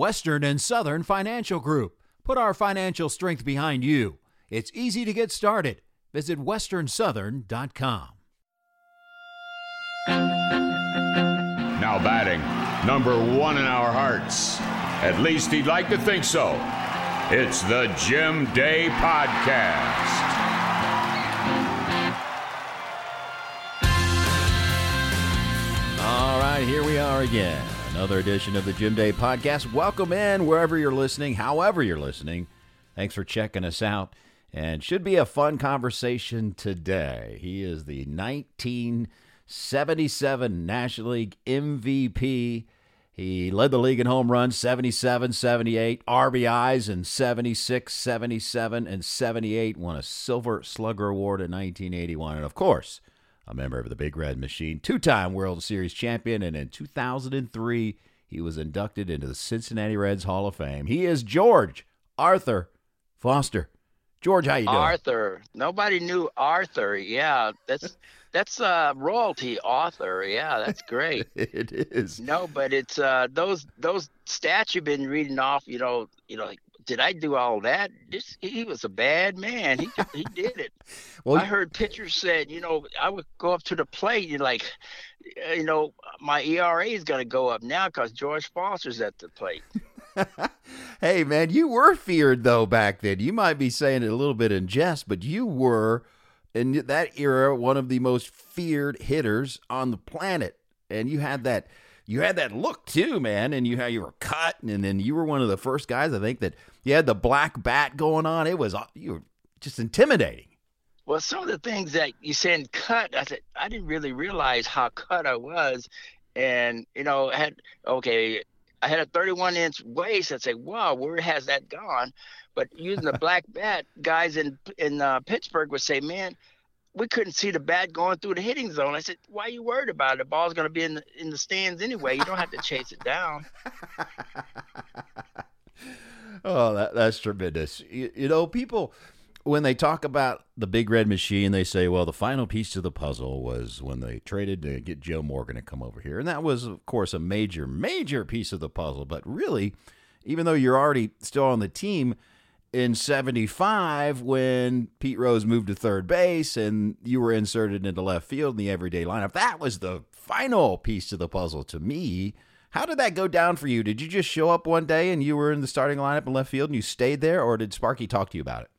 Western and Southern Financial Group. Put our financial strength behind you. It's easy to get started. Visit westernsouthern.com. Now batting, number one in our hearts. At least he'd like to think so. It's the Jim Day Podcast. All right, here we are again. Another edition of the Jim Day Podcast. Welcome in wherever you're listening, however you're listening. Thanks for checking us out. And should be a fun conversation today. He is the 1977 National League MVP. He led the league in home runs 77, 78, RBIs in 76, 77, and 78. Won a Silver Slugger Award in 1981. And of course, a member of the Big Red Machine, two time World Series champion. And in 2003, he was inducted into the Cincinnati Reds Hall of Fame. He is George Arthur Foster. George, how you doing? Arthur. Nobody knew Arthur. Yeah, that's that's uh royalty Arthur. Yeah, that's great. it is. No, but it's uh those those stats you've been reading off, you know, you know, like did I do all that? This he was a bad man. He he did it. well, I heard pitchers said, you know, I would go up to the plate. You're like, uh, you know, my ERA is going to go up now because George Foster's at the plate. hey, man, you were feared though back then. You might be saying it a little bit in jest, but you were in that era one of the most feared hitters on the planet, and you had that. You had that look too, man, and you how you were cut, and then you were one of the first guys I think that you had the black bat going on. It was you were just intimidating. Well, some of the things that you said cut, I said I didn't really realize how cut I was, and you know had okay I had a 31 inch waist. I'd say, wow, where has that gone? But using the black bat, guys in in uh, Pittsburgh would say, man, we couldn't see the bat going through the hitting zone. I said, why are you worried about it? The ball's going to be in the, in the stands anyway. You don't have to chase it down. oh, that, that's tremendous. You, you know, people when they talk about the big red machine, they say, well, the final piece to the puzzle was when they traded to get Joe Morgan to come over here. And that was, of course, a major, major piece of the puzzle. But really, even though you're already still on the team in 75, when Pete Rose moved to third base and you were inserted into left field in the everyday lineup, that was the final piece to the puzzle to me. How did that go down for you? Did you just show up one day and you were in the starting lineup in left field and you stayed there, or did Sparky talk to you about it?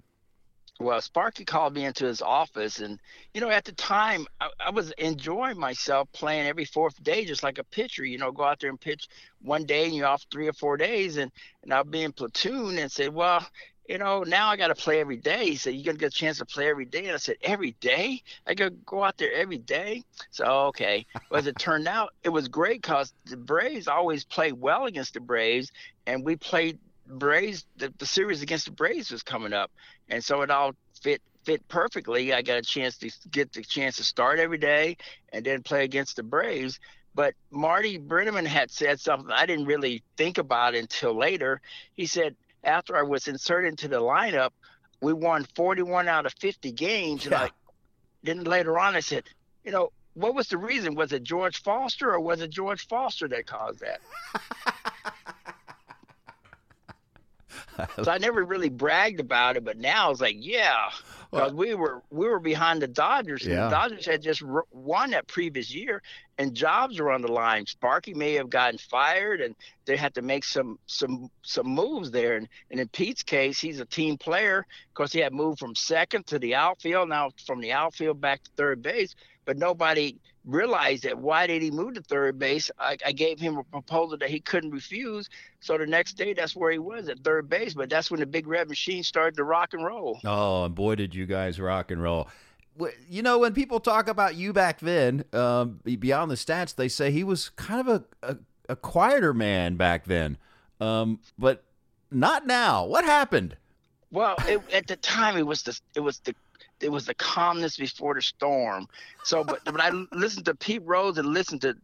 well, Sparky called me into his office, and you know, at the time, I, I, was enjoying myself playing every fourth day, just like a pitcher. You know, go out there and pitch one day, and you're off three or four days, and and I'll be in platoon, and said, well, you know, now I got to play every day. He said, you're gonna get a chance to play every day, and I said, every day? I go go out there every day. So okay, well, as it turned out, it was great because the Braves always play well against the Braves, and we played Braves, the, the series against the Braves was coming up, and so it all fit fit perfectly. I got a chance to get the chance to start every day and then play against the Braves. But Marty Brennaman had said something I didn't really think about until later. He said after I was inserted into the lineup, we won 41 out of 50 games, and I then later on I said, you know, what was the reason? Was it George Foster or was it George Foster that caused that? so I never really bragged about it, but now it's like, yeah, because well, we were we were behind the Dodgers. And yeah. The Dodgers had just won that previous year, and jobs were on the line. Sparky may have gotten fired, and they had to make some some some moves there. And, and in Pete's case, he's a team player because he had moved from second to the outfield, now from the outfield back to third base. But nobody realized that why did he move to third base? I, I, gave him a proposal that he couldn't refuse. So the next day, that's where he was at third base. But that's when the big red machine started to rock and roll. Oh, and boy, did you guys rock and roll. You know, when people talk about you back then, um, beyond the stats, they say he was kind of a, a, a quieter man back then. Um, but not now. What happened? Well, it, at the time, it was the it was the it was the calmness before the storm. So, but but I listened to Pete Rose and listened to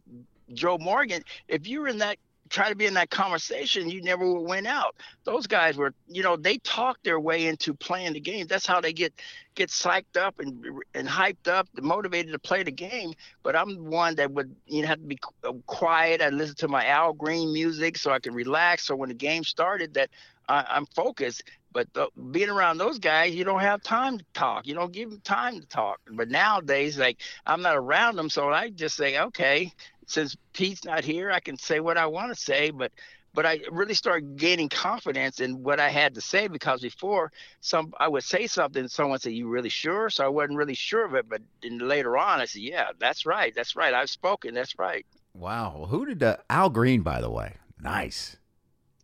Joe Morgan. If you were in that try to be in that conversation, you never would win out. Those guys were, you know, they talk their way into playing the game. That's how they get get psyched up and and hyped up, motivated to play the game. But I'm one that would, you know, have to be quiet. I listen to my Al Green music so I can relax. So when the game started, that I, am focused. But the, being around those guys, you don't have time to talk. You don't give them time to talk. But nowadays, like I'm not around them, so I just say, okay, since Pete's not here, I can say what I want to say. But but I really started gaining confidence in what I had to say because before some I would say something, someone said, "You really sure?" So I wasn't really sure of it. But then later on, I said, "Yeah, that's right. That's right. I've spoken. That's right." Wow. Who did uh, Al Green, by the way? Nice.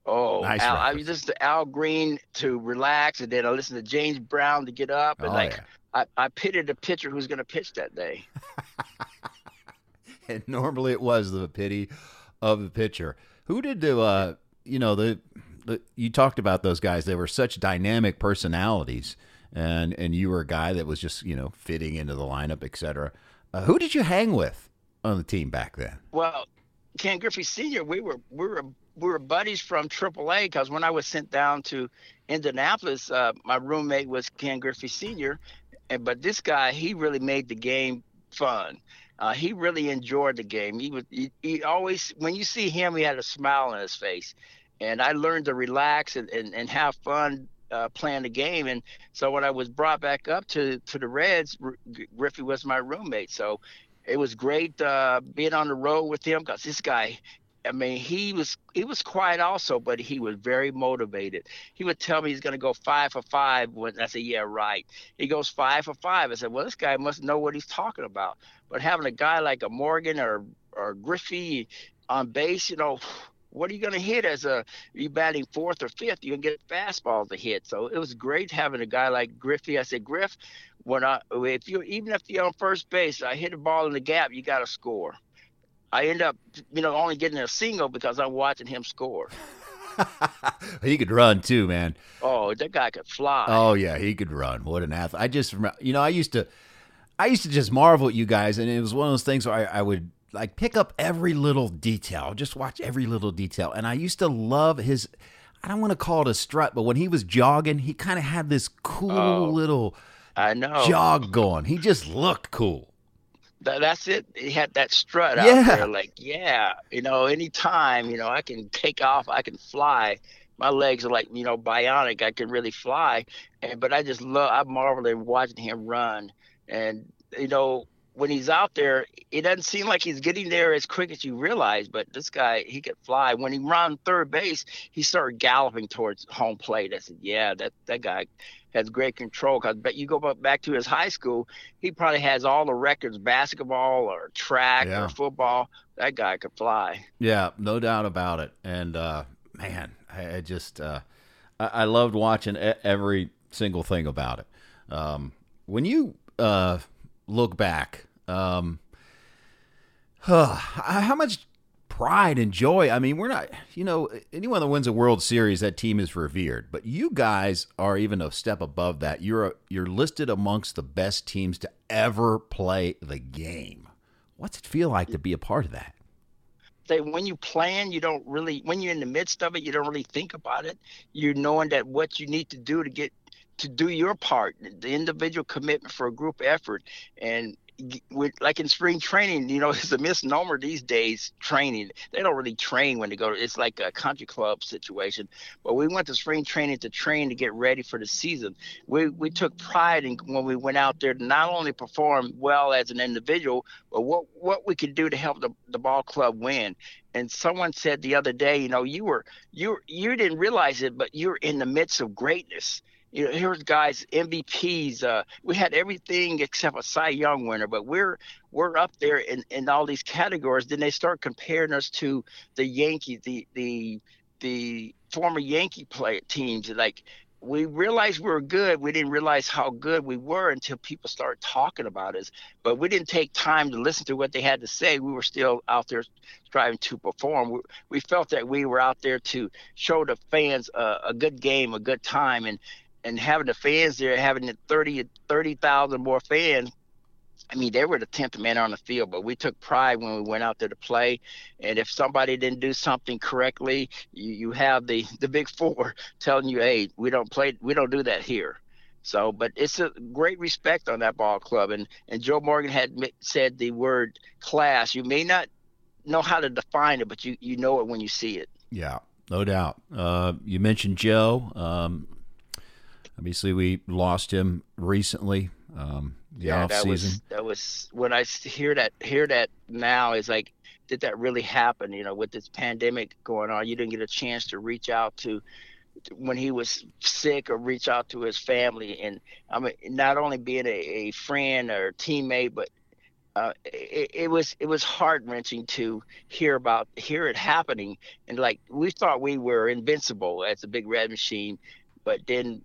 Oh, nice Al, I listened to Al Green to relax, and then I listened to James Brown to get up, and oh, like yeah. I, I pitted a pitcher who's going to pitch that day. and normally it was the pity of the pitcher. Who did do? Uh, you know the, the you talked about those guys. They were such dynamic personalities, and and you were a guy that was just you know fitting into the lineup, etc. Uh, who did you hang with on the team back then? Well, Ken Griffey Senior, we were we were we were buddies from AAA because when I was sent down to Indianapolis, uh, my roommate was Ken Griffey Sr. And but this guy, he really made the game fun. Uh, he really enjoyed the game. He was he, always when you see him, he had a smile on his face. And I learned to relax and, and, and have fun uh, playing the game. And so when I was brought back up to to the Reds, Griffey was my roommate. So it was great uh, being on the road with him because this guy I mean, he was he was quiet also, but he was very motivated. He would tell me he's going to go five for five. When I said, "Yeah, right." He goes five for five. I said, "Well, this guy must know what he's talking about." But having a guy like a Morgan or or Griffey on base, you know, what are you going to hit as a you batting fourth or fifth? You can get fastballs to hit. So it was great having a guy like Griffey. I said, Griff, when I if you even if you're on first base, I hit a ball in the gap, you got to score. I end up, you know, only getting a single because I'm watching him score. he could run too, man. Oh, that guy could fly. Oh yeah, he could run. What an athlete! I just, you know, I used to, I used to just marvel at you guys, and it was one of those things where I, I would like pick up every little detail, just watch every little detail, and I used to love his. I don't want to call it a strut, but when he was jogging, he kind of had this cool oh, little, I know, jog going. He just looked cool that, that's it. He had that strut out yeah. there, like, yeah, you know, anytime, you know, I can take off, I can fly. My legs are like, you know, bionic. I can really fly. And but I just love, I marvel at watching him run. And you know, when he's out there, it doesn't seem like he's getting there as quick as you realize. But this guy, he could fly. When he ran third base, he started galloping towards home plate. I said, yeah, that that guy has great control. Because but you go back to his high school, he probably has all the records, basketball or track yeah. or football. That guy could fly. Yeah, no doubt about it. And uh, man, I, I just uh, I, I, loved watching every single thing about it. Um, when you uh, look back, um, how much pride and joy. I mean, we're not, you know, anyone that wins a World Series, that team is revered. But you guys are even a step above that. You're a, you're listed amongst the best teams to ever play the game. What's it feel like to be a part of that? Say when you plan, you don't really. When you're in the midst of it, you don't really think about it. You're knowing that what you need to do to get to do your part, the individual commitment for a group effort, and with like in spring training, you know, it's a misnomer these days. Training, they don't really train when they go. It's like a country club situation. But we went to spring training to train to get ready for the season. We we took pride in when we went out there to not only perform well as an individual, but what what we could do to help the, the ball club win. And someone said the other day, you know, you were you you didn't realize it, but you're in the midst of greatness you know, here's guys MVPs. Uh, we had everything except a Cy Young winner, but we're we're up there in, in all these categories. Then they start comparing us to the Yankees, the the the former Yankee play teams. Like we realized we were good. We didn't realize how good we were until people started talking about us. But we didn't take time to listen to what they had to say. We were still out there striving to perform. We, we felt that we were out there to show the fans a, a good game, a good time, and and having the fans there, having the 30 30,000 more fans I mean, they were the tenth man on the field, but we took pride when we went out there to play. And if somebody didn't do something correctly, you, you have the the big four telling you, "Hey, we don't play, we don't do that here." So, but it's a great respect on that ball club. And and Joe Morgan had said the word class. You may not know how to define it, but you you know it when you see it. Yeah, no doubt. Uh, you mentioned Joe. Um, obviously, we lost him recently. Um, the yeah, off that season. was that was when I hear that hear that now is like, did that really happen? You know, with this pandemic going on, you didn't get a chance to reach out to when he was sick or reach out to his family and I mean not only being a, a friend or teammate but uh, it, it, was it was heart wrenching to hear about hear it happening and like we thought we were invincible as a big red machine but then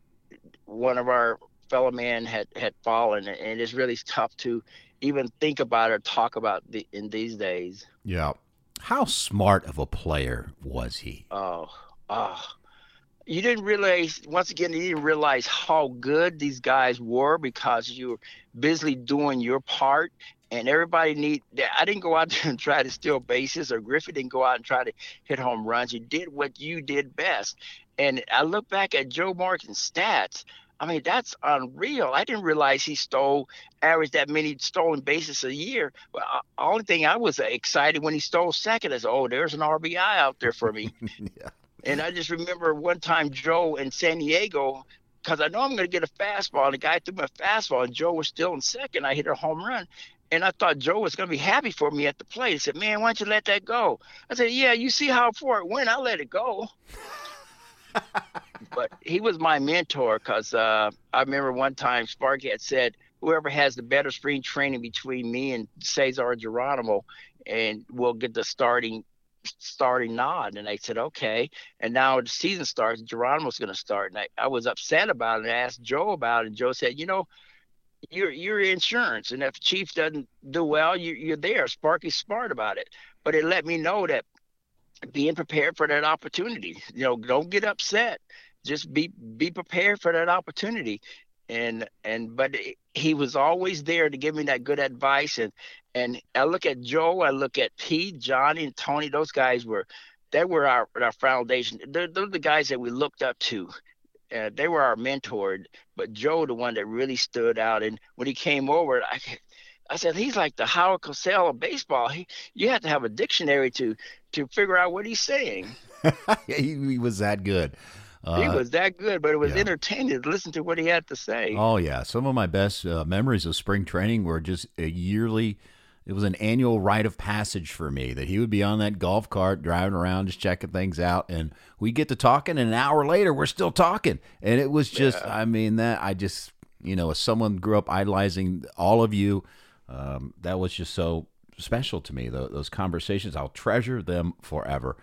one of our fellow men had had fallen, and it's really tough to even think about or talk about the, in these days. Yeah. How smart of a player was he? Oh, oh. You didn't realize, once again, you didn't realize how good these guys were because you were busily doing your part. And everybody need. I didn't go out there and try to steal bases, or Griffey didn't go out and try to hit home runs. You did what you did best. And I look back at Joe Morgan's stats. I mean, that's unreal. I didn't realize he stole average that many stolen bases a year. Well, uh, only thing I was excited when he stole second is, oh, there's an RBI out there for me. yeah. And I just remember one time Joe in San Diego, because I know I'm going to get a fastball, and the guy threw me a fastball, and Joe was still in second. I hit a home run. And I thought Joe was going to be happy for me at the plate. He said, Man, why don't you let that go? I said, Yeah, you see how far it went. I let it go but he was my mentor because uh, I remember one time Sparky had said, whoever has the better spring training between me and Cesar Geronimo, and we'll get the starting starting nod. And I said, okay. And now the season starts, Geronimo's going to start. And I, I was upset about it and I asked Joe about it. And Joe said, you know, you're, you're insurance. And if Chief doesn't do well, you, you're there. Sparky's smart about it. But it let me know that being prepared for that opportunity. You know, don't get upset. Just be be prepared for that opportunity. And and but he was always there to give me that good advice. And and I look at Joe, I look at Pete, Johnny, and Tony. Those guys were they were our our foundation. They're, they're the guys that we looked up to. Uh, they were our mentor, but Joe, the one that really stood out. And when he came over, I I said he's like the Howard Cosell of baseball. He, you have to have a dictionary to to figure out what he's saying. he, he, was that good. Uh, he was that good, but it was yeah. entertaining to listen to what he had to say. Oh yeah, some of my best uh, memories of spring training were just a yearly. It was an annual rite of passage for me that he would be on that golf cart driving around, just checking things out, and we get to talking, and an hour later we're still talking, and it was just, yeah. I mean, that I just, you know, as someone grew up idolizing all of you um, that was just so special to me. those conversations, I'll treasure them forever.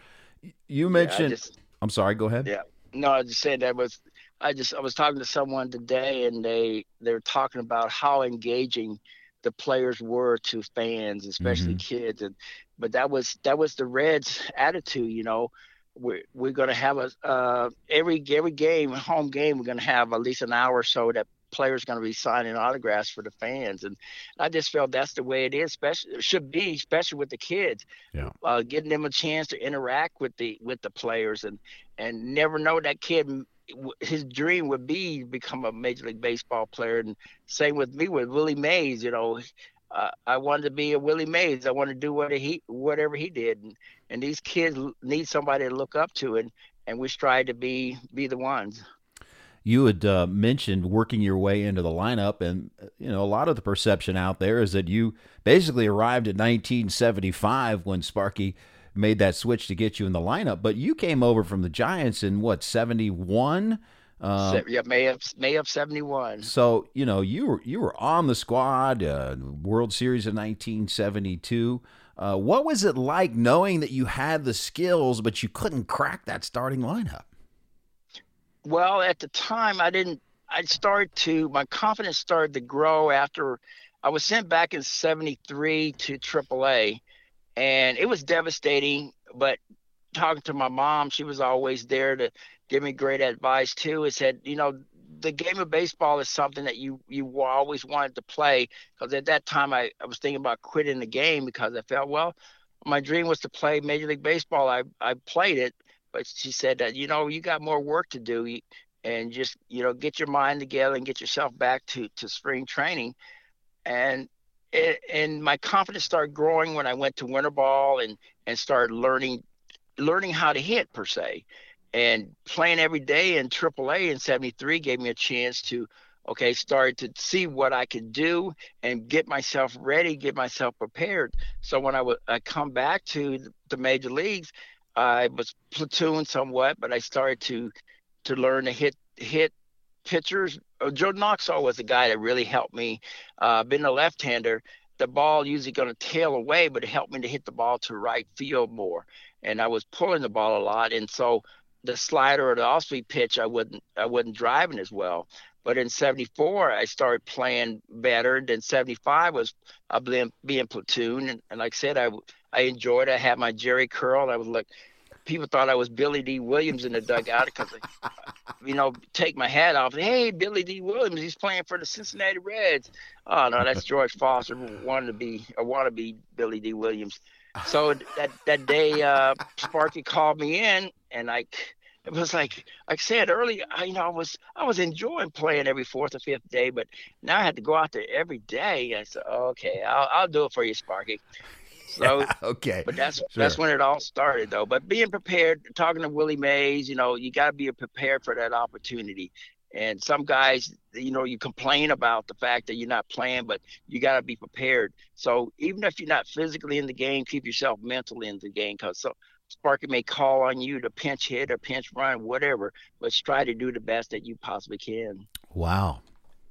You mentioned. Yeah, just, I'm sorry. Go ahead. Yeah. No, I just said that was. I just I was talking to someone today, and they they're talking about how engaging the players were to fans, especially mm-hmm. kids, and but that was that was the Reds' attitude. You know, we're we're gonna have a uh, every every game, home game, we're gonna have at least an hour or so that players going to be signing autographs for the fans, and I just felt that's the way it is. Especially should be, especially with the kids. Yeah. Uh, getting them a chance to interact with the with the players, and and never know that kid. His dream would be become a major league baseball player, and same with me with Willie Mays. You know, uh, I wanted to be a Willie Mays. I wanted to do what he whatever he did, and, and these kids need somebody to look up to, and and we strive to be be the ones you had uh, mentioned working your way into the lineup, and you know a lot of the perception out there is that you basically arrived in 1975 when Sparky made that switch to get you in the lineup. But you came over from the Giants in what 71? Uh, yeah, May of May of '71. So you know you were you were on the squad, uh, World Series of 1972. Uh, what was it like knowing that you had the skills, but you couldn't crack that starting lineup? Well, at the time, I didn't. I started to my confidence started to grow after I was sent back in '73 to AAA, and it was devastating. But talking to my mom, she was always there to give me great advice too. It said, you know, the game of baseball is something that you you always wanted to play because at that time I, I was thinking about quitting the game because I felt well my dream was to play Major League Baseball. I I played it, but she said that you know you got more work to do and just you know get your mind together and get yourself back to to spring training. And and my confidence started growing when I went to winter ball and and started learning learning how to hit per se. And playing every day in AAA in 73 gave me a chance to okay start to see what I could do and get myself ready get myself prepared. So when I would I come back to the major leagues I was platoon somewhat but I started to to learn to hit hit pitchers. Uh, Joe Nuxhall was the guy that really helped me. Uh, being a left-hander, the ball usually going to tail away, but it helped me to hit the ball to right field more. And I was pulling the ball a lot, and so the slider or the off-speed pitch, I wasn't I wasn't driving as well. But in '74, I started playing better. Then '75 was I being, being platoon, and, and like I said, I I enjoyed. It. I had my Jheri curl. I was like, people thought I was Billy Dee Williams in the dugout because, you know, take my hat off. Hey, Billy Dee Williams, he's playing for the Cincinnati Reds. Oh no, that's George Foster wanted to be a want to be Billy Dee Williams. So that that day, uh, Sparky called me in, and I. It was like, like I said earlier, I, you know, I was I was enjoying playing every fourth or fifth day, but now I had to go out there every day. I said, okay, I'll, I'll do it for you, Sparky. So yeah, okay, but that's sure. that's when it all started, though. But being prepared, talking to Willie Mays, you know, you got to be prepared for that opportunity. And some guys, you know, you complain about the fact that you're not playing, but you got to be prepared. So even if you're not physically in the game, keep yourself mentally in the game because so Sparky may call on you to pinch hit or pinch run, whatever, but try to do the best that you possibly can. Wow.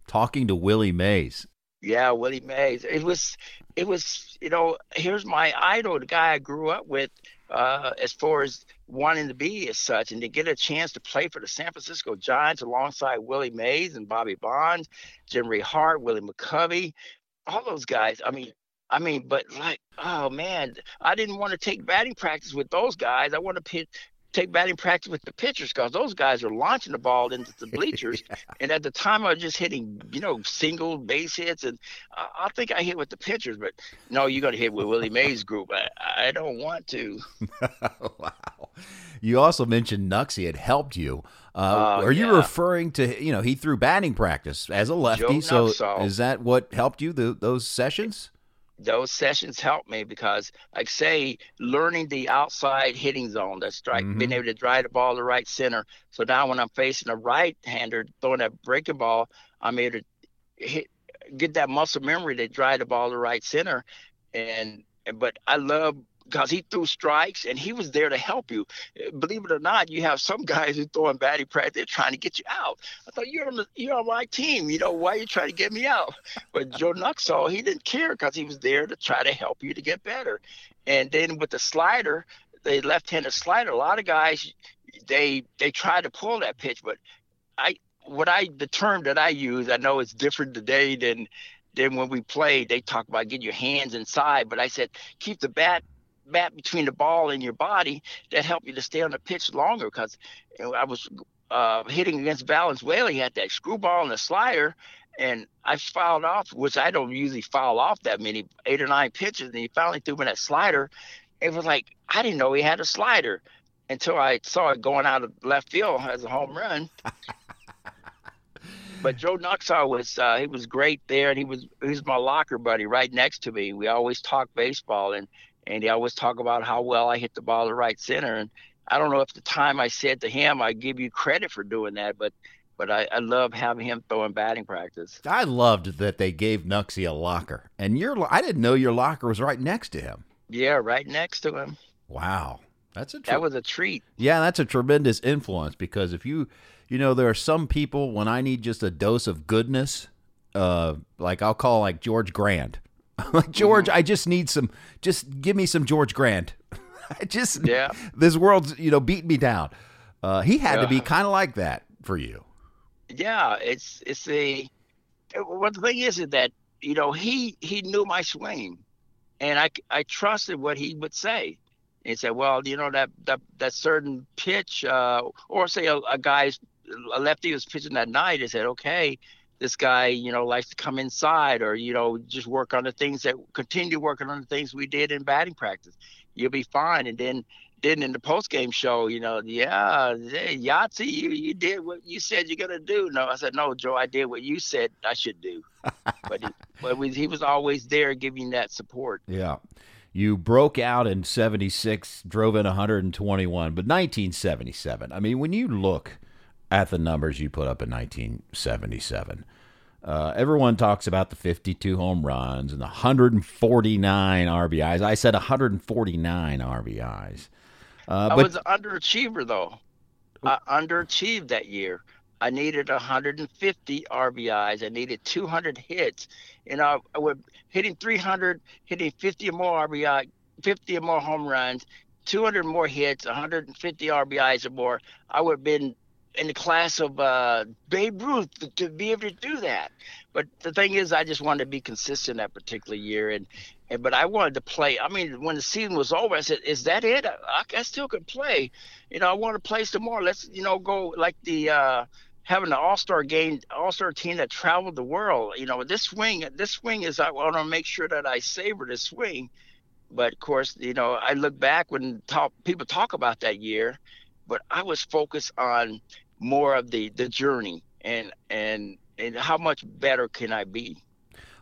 Talking to Willie Mays, yeah, Willie Mays. It was, it was, you know, here's my idol, the guy I grew up with, uh, as far as wanting to be as such, and to get a chance to play for the San Francisco Giants alongside Willie Mays and Bobby Bonds, Jimmy Hart, Willie McCovey, all those guys. I mean, I mean, but like, oh man, I didn't want to take batting practice with those guys. I want to pitch, take batting practice with the pitchers because those guys are launching the ball into the bleachers. and at the time, I was just hitting, you know, single base hits, and I, I think I hit with the pitchers. But no, you're going to hit with Willie Mays' group. I, I don't want to. wow. You also mentioned Nuxie had helped you. Uh, uh, are you referring to you know he threw batting practice as a lefty? so is that what helped you the, those sessions? Those sessions helped me because, like say, learning the outside hitting zone, that strike, mm-hmm. being able to drive the ball to right center. So now when I'm facing a right-hander throwing that breaking ball, I'm able to hit, get that muscle memory to drive the ball to right center. And but I love because he threw strikes and he was there to help you. Eh, believe it or not, you have some guys who throwing batting practice, they're trying to get you out. I thought you're on the, you're on my team. You know why are you trying to get me out? But Joe Nuxhall, he didn't care because he was there to try to help you to get better. And then with the slider, the left-handed slider, a lot of guys they they try to pull that pitch, but I what I the term that I use, I know it's different today than than when we played. They talk about getting your hands inside, but I said keep the bat bat between the ball and your body that help you to stay on the pitch longer. Because you know, I was uh, hitting against Valenzuela, he had that screwball and the slider, and I fouled off, which I don't usually foul off that many, eight or nine pitches, and he finally threw me that slider. It was like I didn't know he had a slider until I saw it going out of left field as a home run. but Joe Nuxhall was uh, he was great there, and he was he was my locker buddy right next to me. We always talked baseball, and and he always talk about how well I hit the ball to right center. And I don't know if the time I said to him, I give you credit for doing that, but but I, I love having him throwing batting practice. I loved that they gave Nuxie a locker, and your I didn't know your locker was right next to him. Yeah, right next to him. Wow, that's a that was a treat. Yeah, that's a tremendous influence because if you you know there are some people when I need just a dose of goodness, uh, like I'll call like George Grant like George, mm-hmm. I just need some. Just give me some George Grant. I just yeah. This world's you know beat me down. Uh, he had yeah. to be kind of like that for you. Yeah, it's it's a. What the thing is is that you know he he knew my swing, and I I trusted what he would say. He said, "Well, you know that that that certain pitch, uh, or say a, a guy's a lefty was pitching that night, I said, okay, this guy, you know, likes to come inside or, you know, just work on the things that continue working on the things we did in batting practice. You'll be fine. And then then in the post game show, you know, yeah, hey, Yahtzee, you, you did what you said you're gonna do. No, I said, no, Joe, I did what you said I should do. but he, but we, he was always there giving that support. Yeah. You broke out in 76, drove in 121, but 1977. I mean, when you look at the numbers you put up in 1977, uh, everyone talks about the 52 home runs and the 149 RBIs. I said 149 RBIs. Uh, I but, was an underachiever though. I underachieved that year. I needed 150 RBIs. I needed 200 hits. You know, I would hitting 300, hitting 50 or more RBI, 50 or more home runs, 200 more hits, 150 RBIs or more. I would have been in the class of uh, Babe Ruth to, to, be able to do that. But the thing is, I just wanted to be consistent that particular year, and, and but I wanted to play. I mean, when the season was over, I said, "Is that it? I, I still could play. You know, I want to play some more. Let's, you know, go like the." Uh, having an all-star game, all-star team that traveled the world. You know, this swing, this swing is I want to make sure that I savor this swing. But of course, you know, I look back when talk, people talk about that year, but I was focused on more of the the journey and and and how much better can I be?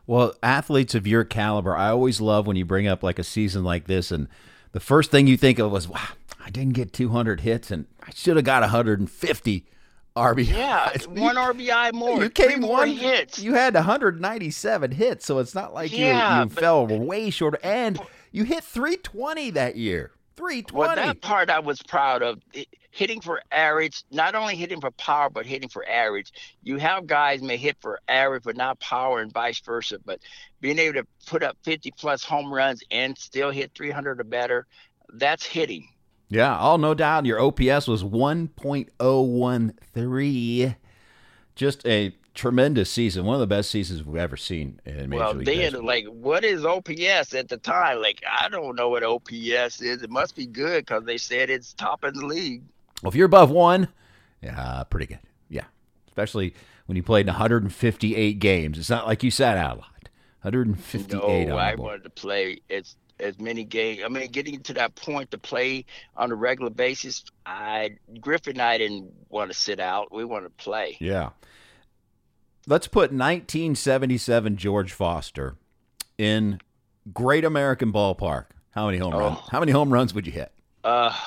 Well, athletes of your caliber, I always love when you bring up like a season like this, and the first thing you think of was, "Wow, I didn't get 200 hits, and I should have got 150." RBI. Yeah, it's one RBI more. You came one hits. You had 197 hits, so it's not like yeah, you, you fell way short. And you hit 320 that year. 320. Well, that part I was proud of hitting for average, not only hitting for power, but hitting for average. You have guys may hit for average, but not power, and vice versa. But being able to put up 50 plus home runs and still hit 300 or better, that's hitting. Yeah, oh, no doubt. Your OPS was 1.013. Just a tremendous season, one of the best seasons we've ever seen in Major well, League then, Baseball. like, what is OPS at the time? Like, I don't know what OPS is. It must be good because they said it's top in the league. Well, if you're above one, yeah, pretty good. Yeah, especially when you played 158 games. It's not like you sat out a lot. 158. No, I wanted to play as as many games. I mean, getting to that point to play on a regular basis, I Griffey and I didn't want to sit out. We wanted to play. Yeah. Let's put 1977 George Foster in Great American Ballpark. How many home oh. runs? How many home runs would you hit? Uh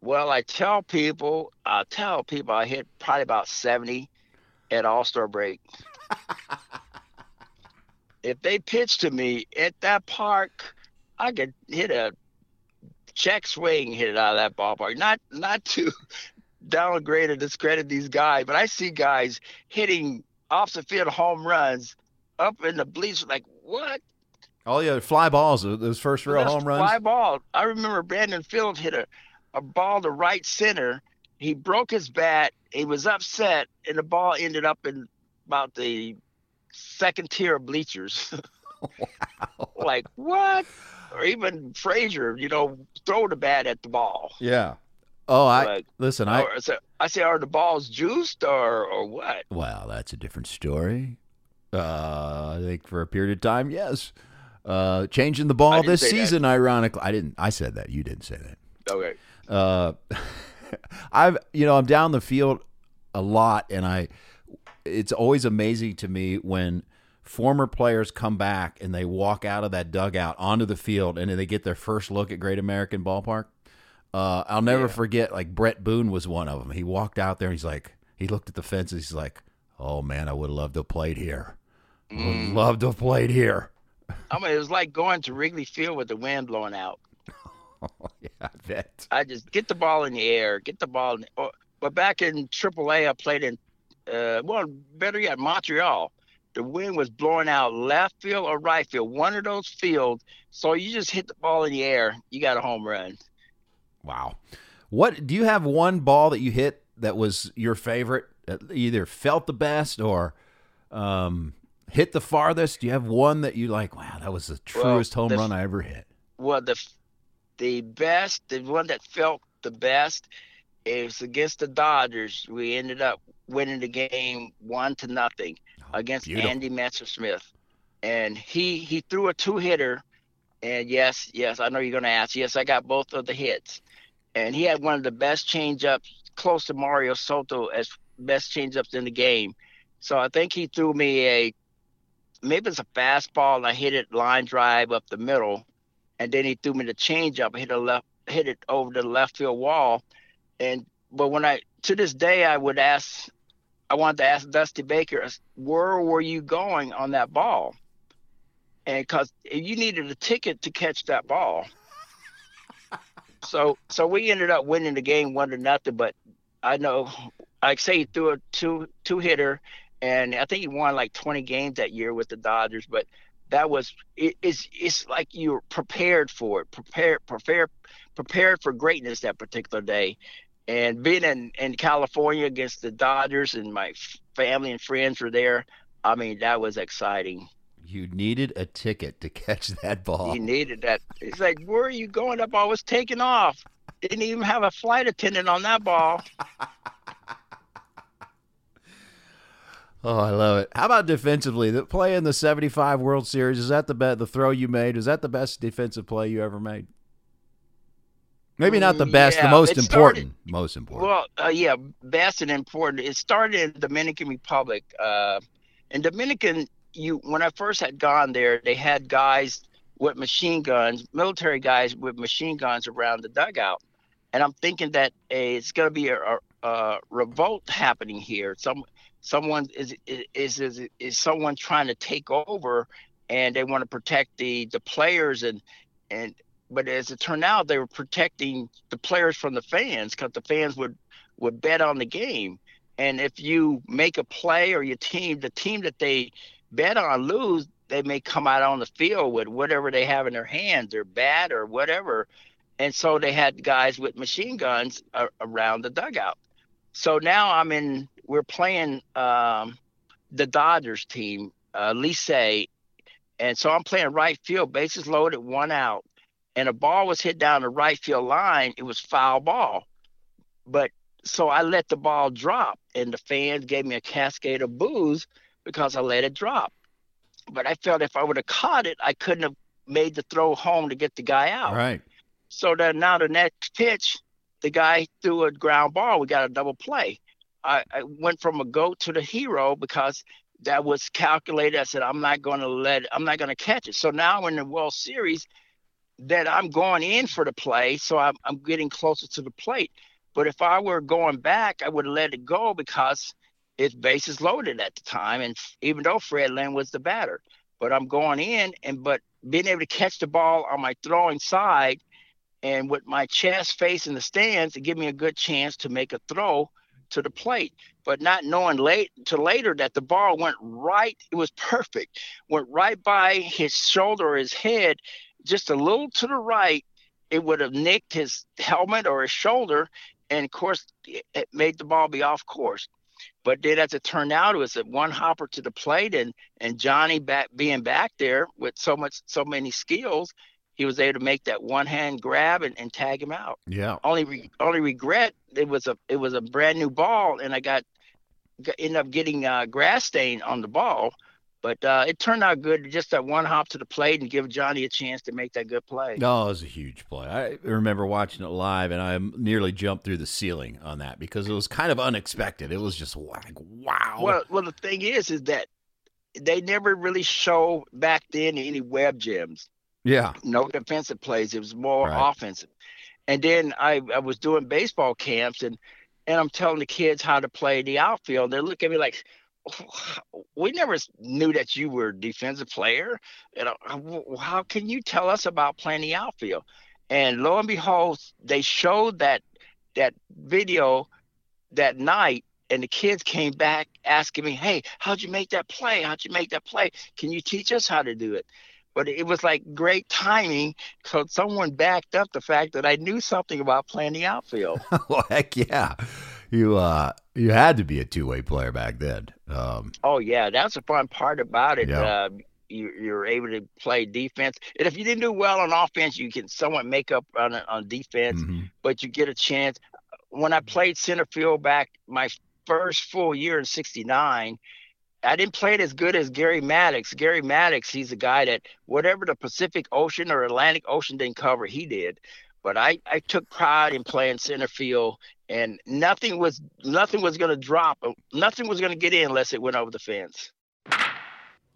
well, I tell people, I tell people I hit probably about 70 at All Star break. if they pitch to me at that park, I could hit a check swing, hit it out of that ballpark. Not not to downgrade or discredit these guys, but I see guys hitting off the field home runs up in the bleachers. Like what? Oh yeah, fly balls. Those first real home runs. Fly ball. I remember Brandon Phillips hit a a ball to right center. He broke his bat. He was upset, and the ball ended up in about the second tier of bleachers. wow. Like what? Or even Frazier, you know, throw the bat at the ball. Yeah. Oh, I like, listen. I so, I say, are the balls juiced or or what? Well, that's a different story. Uh, I think for a period of time, yes. Uh, changing the ball this season, that. ironically, I didn't. I said that. You didn't say that. Okay. Uh, I've you know I'm down the field a lot, and I it's always amazing to me when former players come back and they walk out of that dugout onto the field and they get their first look at Great American Ballpark. Uh, I'll never yeah. forget, like Bret Boone was one of them. He walked out there and he's like, he looked at the fences. He's like, "Oh man, I would have loved to have played here. Would mm. love to have played here." I mean, it was like going to Wrigley Field with the wind blowing out. yeah, I bet. I just get the ball in the air, get the ball. In, oh, but back in AAA, I played in, uh, well, better yet, Montreal. The wind was blowing out left field or right field, one of those fields. So you just hit the ball in the air, you got a home run. Wow. What do you have one ball that you hit that was your favorite? Either felt the best or um, hit the farthest. Do you have one that you like? Wow, that was the truest well, home the, run I ever hit. Well, the the best, the one that felt the best It was against the Dodgers. We ended up winning the game one to nothing oh, against beautiful. Andy Messersmith, and he he threw a two hitter, and yes, yes, I know you're gonna ask. Yes, I got both of the hits, and he had one of the best changeups, close to Mario Soto as best changeups in the game. So I think he threw me a maybe it's a fastball, and I hit it line drive up the middle, and then he threw me the changeup, hit a left, hit it over the left field wall, and but when I to this day I would ask I wanted to ask Dusty Baker, where were you going on that ball? And because you needed a ticket to catch that ball. so so we ended up winning the game one to nothing. But I know, like say he threw a two two hitter, and I think he won like 20 games that year with the Dodgers. But that was it, it's it's like you're prepared for it, prepared prepared prepared for greatness that particular day and being in, in California against the Dodgers and my family and friends were there, I mean, that was exciting. You needed a ticket to catch that ball. You needed that. It's like, where are you going? That ball was taking off. Didn't even have a flight attendant on that ball. oh, I love it. How about defensively? The play in the 75 World Series, is that the bet the throw you made? Is that the best defensive play you ever made? Maybe not the best, Yeah, the most started- important. most important. Well, uh, yeah, best and important. It started in Dominican Republic. Uh, in Dominican, you when I first had gone there, they had guys with machine guns, military guys with machine guns around the dugout, and I'm thinking that it's going to be a, a, a revolt happening here. Some someone is is is is someone trying to take over, and they want to protect the the players and and but as it turned out, they were protecting the players from the fans because the fans would would bet on the game. And if you make a play or your team, the team that they bet on lose, they may come out on the field with whatever they have in their hands, their bat or whatever. And so they had guys with machine guns around the dugout. So now I'm in. We're playing um, the Dodgers team, uh, Licey, and so I'm playing right field, bases loaded, one out and a ball was hit down the right field line, it was foul ball. But so I let the ball drop, and the fans gave me a cascade of boos because I let it drop. But I felt if I would have caught it, I couldn't have made the throw home to get the guy out. right. So then now the next pitch, the guy threw a ground ball. We got a double play. I, I went from a goat to the hero because that was calculated. I said, I'm not going to let, I'm not going to catch it. So now in the World Series, that I'm going in for the play, so I'm, I'm getting closer to the plate. But if I were going back, I would have let it go because it's bases loaded at the time, and even though Fred Lynn was the batter, but I'm going in, and but being able to catch the ball on my throwing side, and with my chest facing the stands, to give me a good chance to make a throw to the plate. But not knowing late to later that the ball went right, it was perfect, went right by his shoulder or his head just a little to the right, it would have nicked his helmet or his shoulder, and of course, it made the ball be off course. But then, as it turned out, it was a one hopper to the plate, and and Johnny back being back there with so much, so many skills, he was able to make that one hand grab and, and tag him out. Yeah. Only re, only regret it was a it was a brand new ball, and I got, got ended up getting uh, grass stain on the ball. But uh, it turned out good. Just that one hop to the plate and give Johnny a chance to make that good play. Oh, it was a huge play. I remember watching it live, and I nearly jumped through the ceiling on that because it was kind of unexpected. It was just like, wow. Well, well, the thing is, is that they never really show back then any web gems. Yeah. No defensive plays. It was more Right. offensive. And then I, I was doing baseball camps, and and I'm telling the kids how to play the outfield. They look at me like, oh, we never knew that you were a defensive player. How- how can you tell us about playing the outfield? And lo and behold, they showed that that video that night, and the kids came back asking me, "Hey, how'd you make that play? How'd you make that play? Can you teach us how to do it?" But it was like great timing, so someone backed up the fact that I knew something about playing the outfield. well, heck yeah. You uh, you had to be a two way player back then. Um, Oh yeah, that's the fun part about it. Yeah. Uh, you, you're able to play defense, and if you didn't do well on offense, you can somewhat make up on on defense. mhm. But you get a chance. when I played center field back my first full year in '69, I didn't play it as good as Gary Maddox. Gary Maddox, he's a guy that whatever the Pacific Ocean or Atlantic Ocean didn't cover, he did. But I, I took pride in playing center field, and nothing was nothing was going to drop. Nothing was going to get in unless it went over the fence.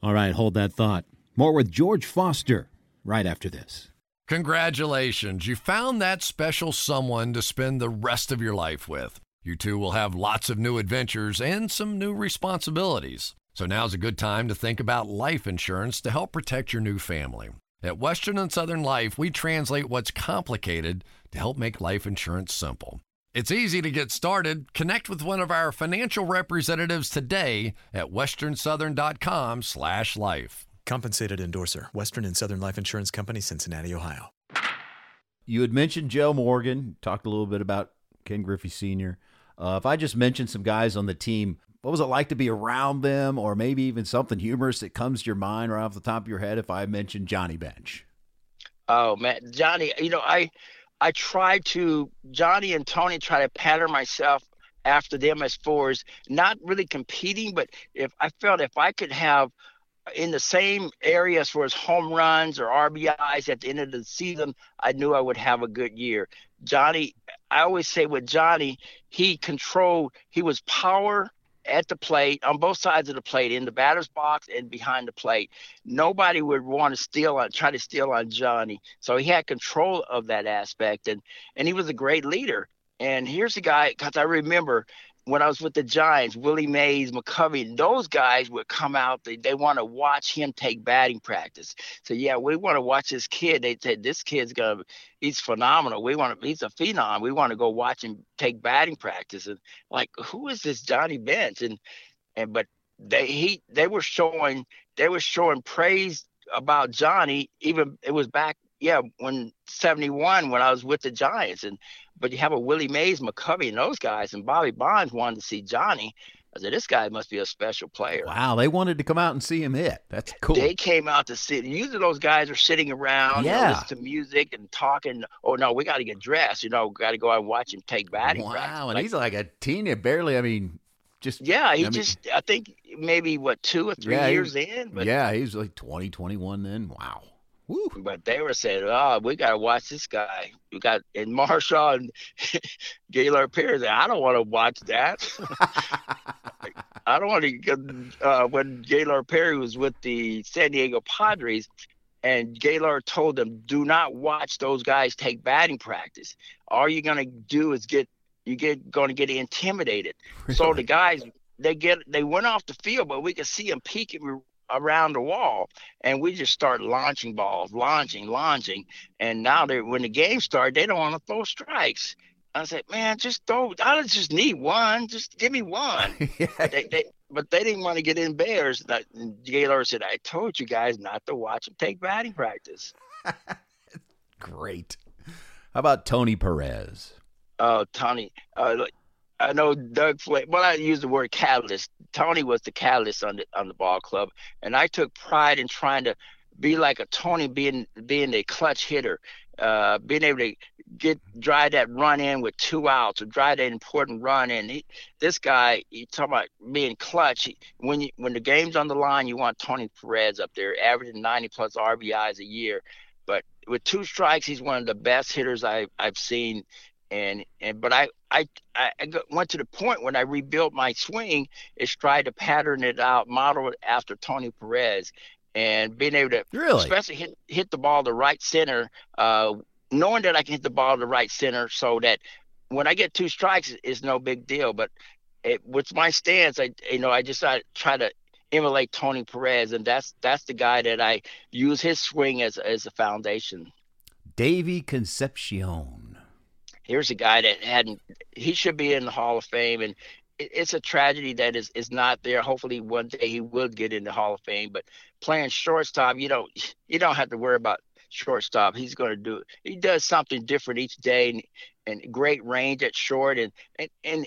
All right, hold that thought. More with George Foster right after this. Congratulations, you found that special someone to spend the rest of your life with. You two will have lots of new adventures and some new responsibilities. So now's a good time to think about life insurance to help protect your new family. At Western and Southern Life, we translate what's complicated to help make life insurance simple. It's easy to get started. Connect with one of our financial representatives today at westernsouthern.com/life. Compensated endorser, Western and Southern Life Insurance Company, Cincinnati, Ohio. You had mentioned Joe Morgan, talked a little bit about Ken Griffey Sr. Uh, if I just mentioned some guys on the team, what was it like to be around them, or maybe even something humorous that comes to your mind right off the top of your head? If I mentioned Johnny Bench. Oh man, Johnny, you know I I try to Johnny and Tony try to pattern myself after them as far as not really competing, but if I felt if I could have in the same area as far as home runs or RBIs at the end of the season, I knew I would have a good year. Johnny, I always say with Johnny, he controlled, he was power at the plate on both sides of the plate in the batter's box and behind the plate. Nobody would want to steal on try to steal on johnny. So he had control of that aspect and and he was a great leader. And here's a guy because i remember when I was with the Giants, Willie Mays, McCovey, those guys would come out. They, they want to watch him take batting practice. So yeah, we want to watch this kid. They said this kid's gonna, he's phenomenal. We want to, he's a phenom. We want to go watch him take batting practice. And like, who is this Johnny Bench? And and but they he they were showing they were showing praise about Johnny. Even it was back yeah, when 71 when I was with the Giants and but you have a Willie Mays, McCovey, and those guys, and Bobby Bonds wanted to see Johnny. I said, this guy must be a special player. Wow, they wanted to come out and see him hit. That's cool. They came out to see. Usually, those guys are sitting around, yeah, you know, listen to music and talking. Oh no, we got to get dressed. You know, got to go out and watch him take batting. Wow, practice. and like, he's like a teen, barely. I mean, just yeah, he I mean, just. I think maybe what two or three yeah, years in. But, yeah, he's like 20, 21 then. Wow. Woo. But they were saying, "Oh, we got to watch this guy. We got and Marshall and Gaylord Perry. I don't want to watch that. I don't want to." Uh, when Gaylord Perry was with the San Diego Padres, and Gaylord told them, "Do not watch those guys take batting practice. All you're gonna do is get you get going to get intimidated." Really? So the guys they get they went off the field, but we could see them peeking around the wall and we just start launching balls launching launching. And now they when the game started they don't want to throw strikes. I said man just throw i just need one just give me one. Yeah. they, they, but they didn't want to get in bears. Gaylord said i told you guys not to watch them take batting practice. Great. How about tony perez? Oh tony uh, I know Doug Flay. Well, I use the word catalyst. Tony was the catalyst on the on the ball club, and I took pride in trying to be like a Tony, being being a clutch hitter, uh, being able to get drive that run in with two outs, or drive that important run in. He, this guy, you talking about being clutch. He, when you when the game's on the line, you want Tony Perez up there, averaging 90 plus RBIs a year. But with two strikes, he's one of the best hitters I, I've seen and and but I I I went to the point when I rebuilt my swing is try to pattern it out, model it after Tony Perez, and being able to really especially hit hit the ball the right center, uh, knowing that I can hit the ball the right center, so that when I get two strikes, it's no big deal. But it, with my stance, I you know I just I try to emulate Tony Perez, and that's that's the guy that I use his swing as as a foundation. Davy Concepcion here's a guy that hadn't he should be in the hall of fame and it, it's a tragedy that is is not there hopefully one day he will get in the hall of fame but playing shortstop you don't you don't have to worry about shortstop he's going to do it he does something different each day and, and great range at short and and, and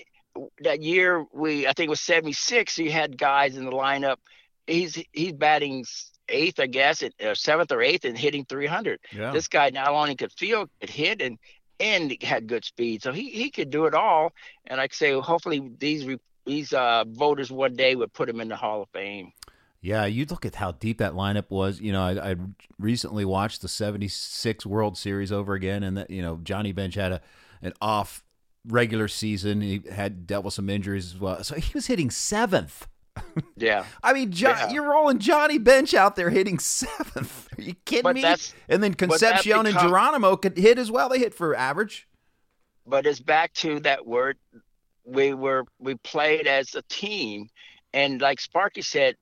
that year we i think it was 76 he had guys in the lineup he's he's batting eighth, I guess, at, uh, seventh or eighth, and hitting 300. Yeah. This guy not only could feel, could hit, and and had good speed. So he he could do it all. And like I say, hopefully these these uh, voters one day would put him in the Hall of Fame. Yeah, you look at how deep that lineup was. You know, I, I recently watched the '76 World Series over again, and that you know Johnny Bench had a an off regular season. He had dealt with some injuries as well, so he was hitting seventh. Yeah, I mean, Yeah. you're rolling Johnny Bench out there hitting seventh. Are you kidding But me? And then Concepcion and Geronimo could hit as well. They hit for average. but it's back to that word. We were we played as a team, and like Sparky said,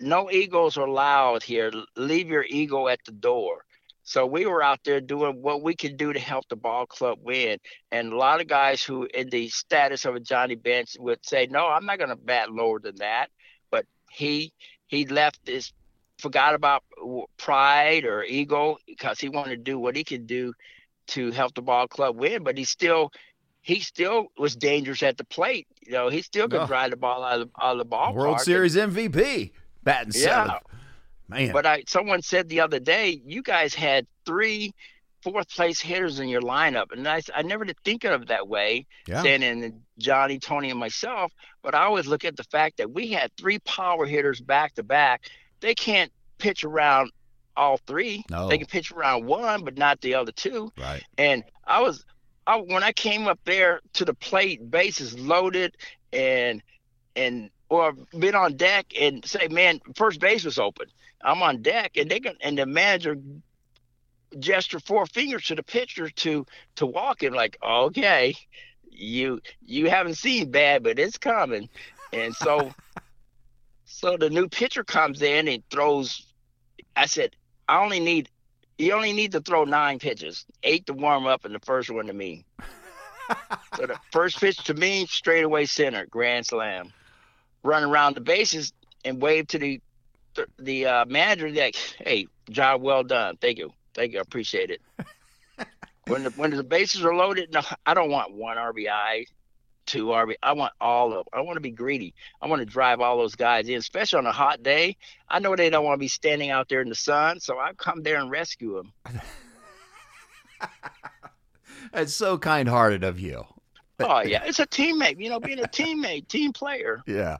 no egos are allowed here. Leave your ego at the door. So we were out there doing what we could do to help the ball club win. And a lot of guys who, in the status of a Johnny Bench, would say, "No, I'm not going to bat lower than that." But he he left this, forgot about pride or ego because he wanted to do what he could do to help the ball club win. But he still he still was dangerous at the plate. You know, he still could drive the ball out of, out of the ball. World Series MVP, batting Yeah. seventh. Man, But I someone said the other day, you guys had three fourth place hitters in your lineup, and I I never did think of it that way, Yeah. saying in Johnny, Tony, and myself. But I always look at the fact that we had three power hitters back to back. They can't pitch around all three. No. They can pitch around one, but not the other two. right. And I was, I, when I came up there to the plate, bases loaded, and and or been on deck and say, man, first base was open. I'm on deck, and they can, and the manager gesture four fingers to the pitcher to to walk him like, okay, you you haven't seen bad, but it's coming, and so. So the new pitcher comes in and throws. I said, I only need you only need to throw nine pitches, eight to warm up, and the first one to me. so the first pitch to me, straight away center, grand slam. Run around the bases and wave to the the uh, manager like, "Hey, job well done. Thank you, thank you, I appreciate it." when the when the bases are loaded, no, I don't want one RBI, two RBI. I want all of. I want to be greedy. I want to drive all those guys in, especially on a hot day. I know they don't want to be standing out there in the sun, so I come there and rescue them. That's so kind-hearted of you. Oh yeah, it's a teammate. You know, being a teammate, team player. Yeah.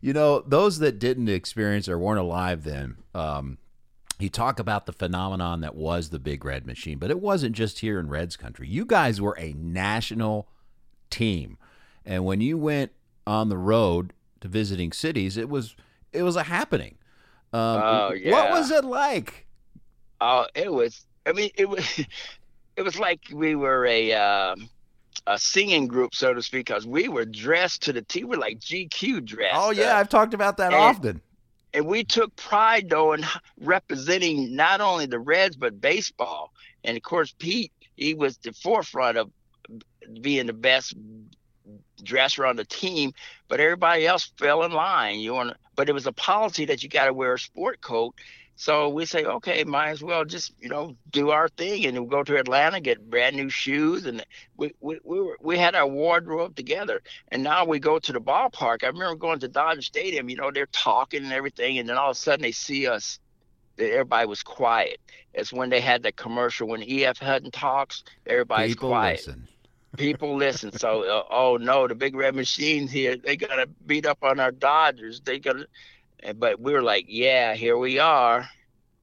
You know, those that didn't experience or weren't alive then, um, you talk about the phenomenon that was the Big Red Machine, but it wasn't just here in Reds country. You guys were a national team. And when you went on the road to visiting cities, it was it was a happening. Um, Oh, What was it like? Oh, it was. I mean, it was. It was like we were a um, a singing group, so to speak, because we were dressed to the T. We're like GQ dressed. Oh yeah, uh, I've talked about that and- often. and we took pride though in representing not only the Reds but baseball. And of course, Pete, he was the forefront of being the best dresser on the team, but everybody else fell in line. You want, but it was a policy that you got to wear a sport coat. So we say, okay, might as well just you know do our thing, and we'll go to Atlanta, get brand new shoes, and we we we, were, we had our wardrobe together. And now we go to the ballpark. I remember going to Dodger Stadium. You know, they're talking and everything, and then all of a sudden they see us. Everybody was quiet. It's when they had that commercial when E.F. Hutton talks. Everybody's People quiet. listen. People listen. So, uh, oh no, the big red machines here. They gotta beat up on our Dodgers. They gonna. And- But we were like, yeah, here we are.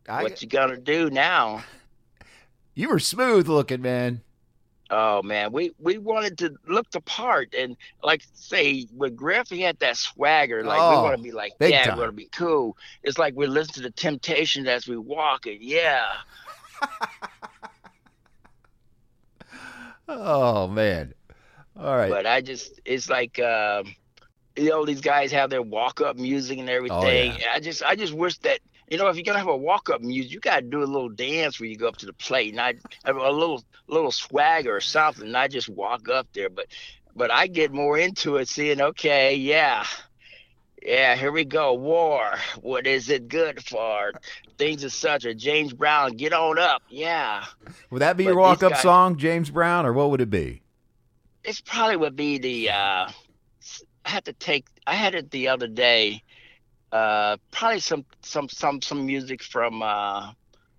I, what you gonna do now? you were smooth looking, man. Oh man, we we wanted to look the part, and like say with Griff, he had that swagger. Like we Oh, want to be like, yeah, time. we want to be cool. It's like we listen to the Temptations as we walk, and yeah, Oh man. All right. but I just it's like um, you know these guys have their walk up music and everything. Oh, yeah. I just I just wish that you know if you're gonna have a walk up music, you gotta do a little dance when you go up to the plate, not have a little little swagger or something, not just walk up there. But but I get more into it, seeing okay, yeah. Yeah, here we go. War. What is it good for? Things as such. Or James Brown, get on up. Yeah. would that be but your walk up guys- song, James Brown, or what would it be? it's probably would be the uh I had to take I had it the other day. Uh probably some some some some music from uh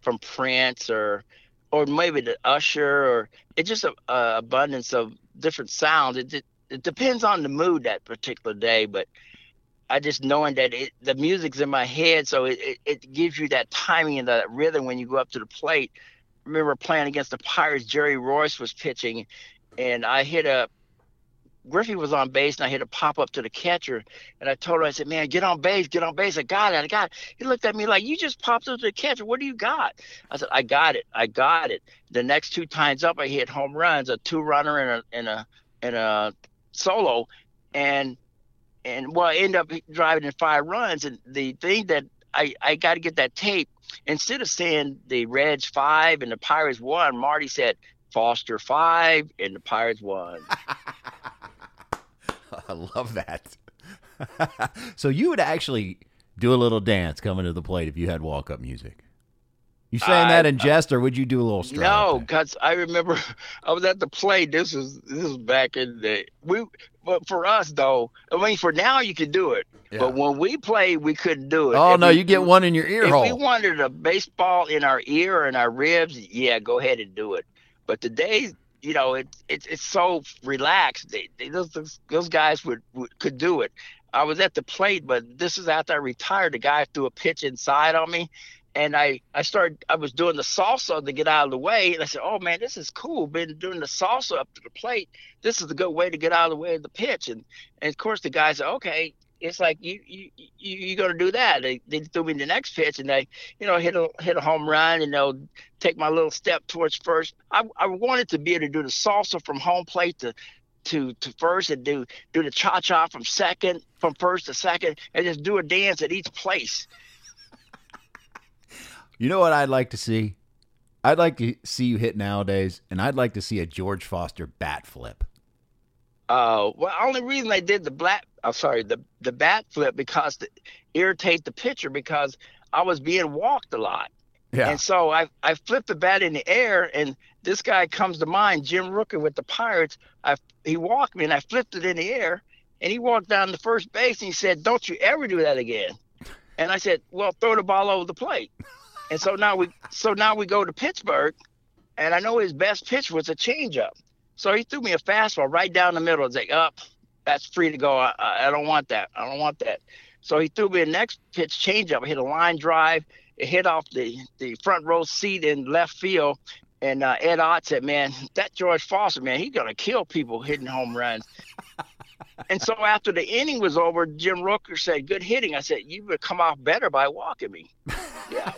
from Prince or or maybe the usher, or it's just a, a abundance of different sounds. It, it it depends on the mood that particular day, but I just knowing that it, the music's in my head, so it, it, it gives you that timing and that rhythm when you go up to the plate. remember playing against the Pirates, Jerry Reuss was pitching, and I hit a Griffey was on base and I hit a pop up to the catcher and I told him, I said, Man, get on base, get on base. I got it, I got it. He looked at me like, You just popped up to the catcher. What do you got? I said, I got it, I got it. The next two times up I hit home runs, a two runner and a and a and a solo and and well I ended up driving in five runs and the thing that I, I got to get that tape. Instead of saying the Reds five and the Pirates one, Marty said Foster five and the Pirates one. I love that. so you would actually do a little dance coming to the plate if you had walk up music. You saying that in uh, jest, or would you do a little strut? No, because I remember I was at the plate. This was this was back in the we. But for us though, I mean, for now you could do it. Yeah. But when we played, we couldn't do it. Oh If no, we- you get one in your ear If hole. we wanted a baseball in our ear or in our ribs, yeah, go ahead and do it. But today, you know, it, it it's so relaxed. They, they, those, those guys would, would could do it. I was at the plate, but this is after I retired. The guy threw a pitch inside on me, and I I started. I was doing the salsa to get out of the way, and I said, "Oh man, this is cool. Been doing the salsa up to the plate. This is a good way to get out of the way of the pitch." And and of course, the guy said, "Okay." It's like you you you you gonna do that. They, they threw me the next pitch, and they you know hit a hit a home run, and they'll take my little step towards first. I I wanted to be able to do the salsa from home plate to to to first and do do the cha cha from second from first to second and just do a dance at each place. You know what I'd like to see? I'd like to see you hit nowadays, and I'd like to see a George Foster bat flip. Uh, well, only reason I did the black, I'm sorry, the the bat flip because to irritate the pitcher because I was being walked a lot, Yeah. and so I I flipped the bat in the air, and this guy comes to mind, Jim Rooker with the Pirates. I he walked me, and I flipped it in the air, and he walked down to first base, and he said, "Don't you ever do that again." And I said, "Well, throw the ball over the plate." And so now we so now we go to Pittsburgh, and I know his best pitch was a changeup. So he threw me a fastball right down the middle. It's like up, that's free to go. I, I don't want that. I don't want that. So he threw me a next pitch changeup. I hit a line drive. It hit off the the front row seat in left field. And uh, Ed Ott said, "Man, that George Foster, man, he's gonna kill people hitting home runs." and so after the inning was over, Jim Rooker said, "Good hitting." I said, "You would come off better by walking me." Yeah.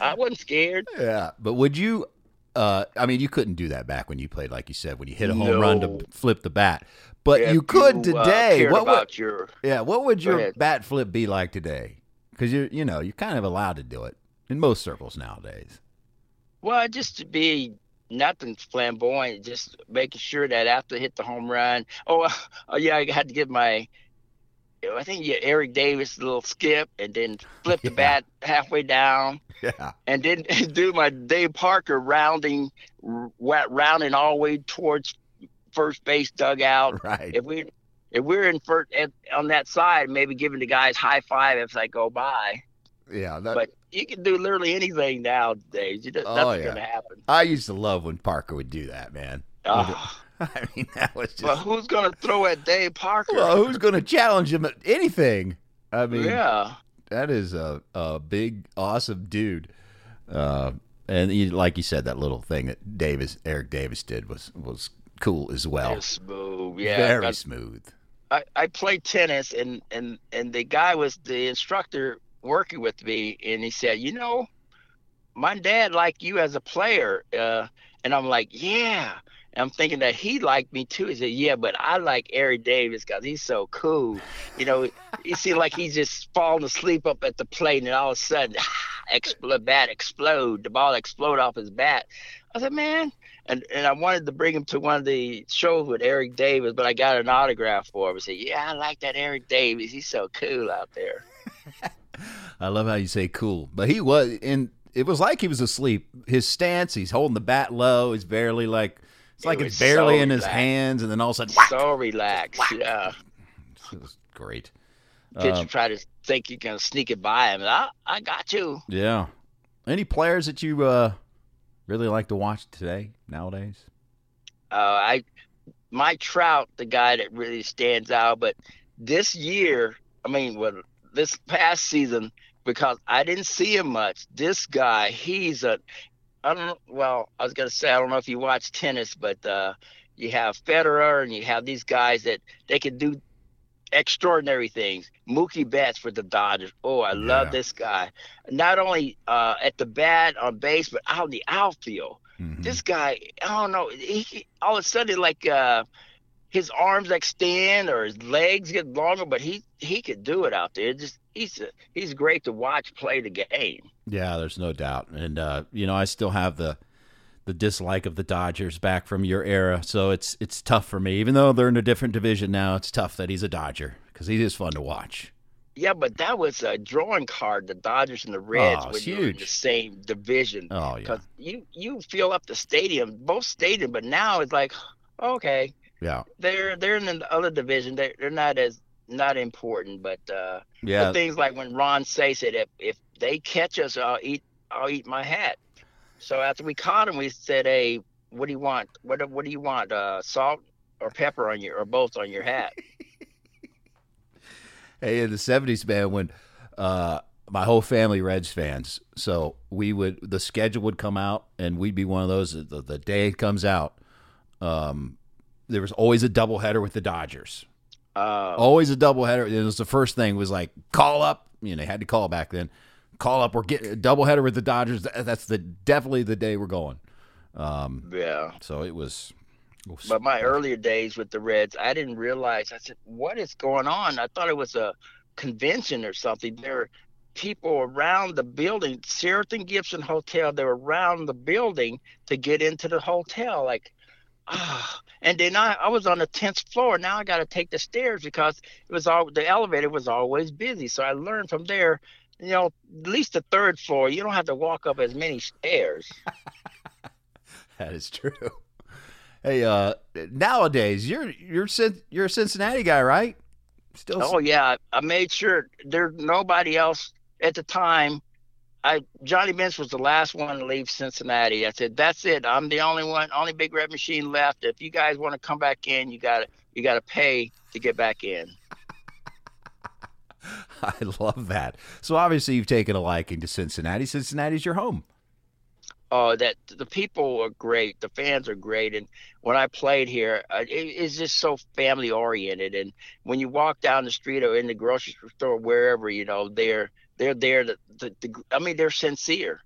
I wasn't scared. Yeah, but would you? Uh, I mean, you couldn't do that back when you played, like you said, when you hit a home run to flip the bat. But If you could you, uh, today. cared what about would? your Yeah, what would your bat flip be like today? Because you, you know, you're kind of allowed to do it in most circles nowadays. Well, just to be nothing flamboyant, just making sure that after I hit the home run, oh, oh yeah, I had to get my, I think yeah, Eric Davis a little skip and then flip the Yeah. bat halfway down Yeah, and then do my Dave Parker rounding, rounding all the way towards first base dugout. right. If we if we're in first at, on that side, maybe giving the guys high five as I go by. yeah, that, But you can do literally anything nowadays. You just, Oh, nothing's yeah. gonna happen. I used to love when Parker would do that, man. Ah. I mean, that was just. But who's gonna throw at Dave Parker? well, who's going to challenge him at anything? I mean, yeah, that is a, a big, awesome dude. Uh, and he, like you said, that little thing that Davis, Eric Davis did was was cool as well. They're smooth. Yeah, Very I- smooth. I, I played tennis, and and and the guy was the instructor working with me, and he said, you know, my dad liked you as a player, uh, and I'm like, yeah. I'm thinking that he liked me too. He said, yeah, but I like Eric Davis because he's so cool. You know, he seemed like he's just falling asleep up at the plate, and all of a sudden, explode, bat explode, the ball explode off his bat. I said, man, and and I wanted to bring him to one of the shows with Eric Davis, but I got an autograph for him. I said, "Yeah, I like that Eric Davis. He's so cool out there." I love how you say cool, but he was, and it was like he was asleep. His stance, he's holding the bat low. He's barely like it's It like it's barely so in his hands, and then all of a sudden, whack! So relaxed. Yeah, it was great. pitcher Uh, try to think you can sneak it by him. I I got you. Yeah. Any players that you uh, really like to watch today nowadays? Uh, I Mike Trout, the guy that really stands out, but this year, I mean, well, this past season, because I didn't see him much. This guy, he's a, I don't know. Well, I was gonna say I don't know if you watch tennis, but uh, you have Federer and you have these guys that they can do extraordinary things. Mookie Betts for the Dodgers. Oh, I love this guy. Not only uh, at the bat on base, but out in the outfield. Mhm. This guy, I don't know. He- all of a sudden, like uh, his arms extend or his legs get longer, but he he could do it out there. Just he's a, he's great to watch play the game. Yeah, there's no doubt. And uh, you know, I still have the the dislike of the Dodgers back from your era, so it's it's tough for me. Even though they're in a different division now, it's tough that he's a Dodger because he is fun to watch. Yeah, but that was a drawing card. The Dodgers and the Reds Oh, you're in the same division. Oh yeah, because you you fill up the stadium, both stadium, but now it's like, okay, yeah, they're they're in the other division. They're they're not as not important, but uh, yeah. but things like when Ron says it, if if they catch us, I'll eat I'll eat my hat. So after we caught him, we said, hey, what do you want? What do- what do you want? Uh, salt or pepper on your or both on your hat? Hey, in the seventies, man, when uh, my whole family Reds fans, so we would the schedule would come out, and we'd be one of those. The, the day it comes out, um, there was always a doubleheader with the Dodgers. Uh, Always a doubleheader. It was the first thing was like call up. You know, they had to call back then. Call up. We're getting a doubleheader with the Dodgers. That's the definitely the day we're going. Um, yeah. so it was. But my earlier days with the Reds, I didn't realize. I said, "What is going on?" I thought it was a convention or something. There were people around the building, Sheraton Gibson Hotel. They were around the building to get into the hotel. Like, ah. And then I, I was on the tenth floor. Now I got to take the stairs because it was all the elevator was always busy. So I learned from there. You know, at least the third floor, you don't have to walk up as many stairs. That is true. Hey, uh, nowadays you're you're you're a Cincinnati guy, right? Still. Oh yeah, I, I made sure there's nobody else at the time. I Johnny Bench was the last one to leave Cincinnati. I said, "That's it. I'm the only one, only Big Red Machine left. If you guys want to come back in, you got to you got to pay to get back in." I love that. So obviously you've taken a liking to Cincinnati. Cincinnati's your home. Oh, that the people are great. The fans are great, and when I played here, uh, it, it's just so family oriented. And when you walk down the street or in the grocery store, wherever you know, they're they're there. To, to, to, I mean, they're sincere,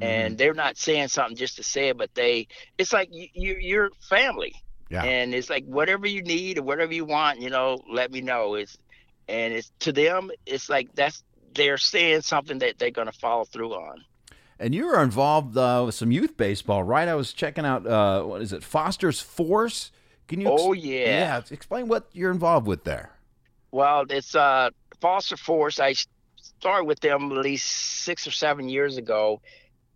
and they're not saying something just to say it, but they. It's like you, you you're family, Yeah. and it's like whatever you need or whatever you want, you know, let me know. It's and it's to them, it's like that's they're saying something that they're gonna follow through on. And you were involved uh, with some youth baseball, right? I was checking out. Uh, what is it? Foster's Force. Can you? Oh, yeah. Yeah. Explain what you're involved with there. Well, it's uh Foster Force. I started with them at least six or seven years ago,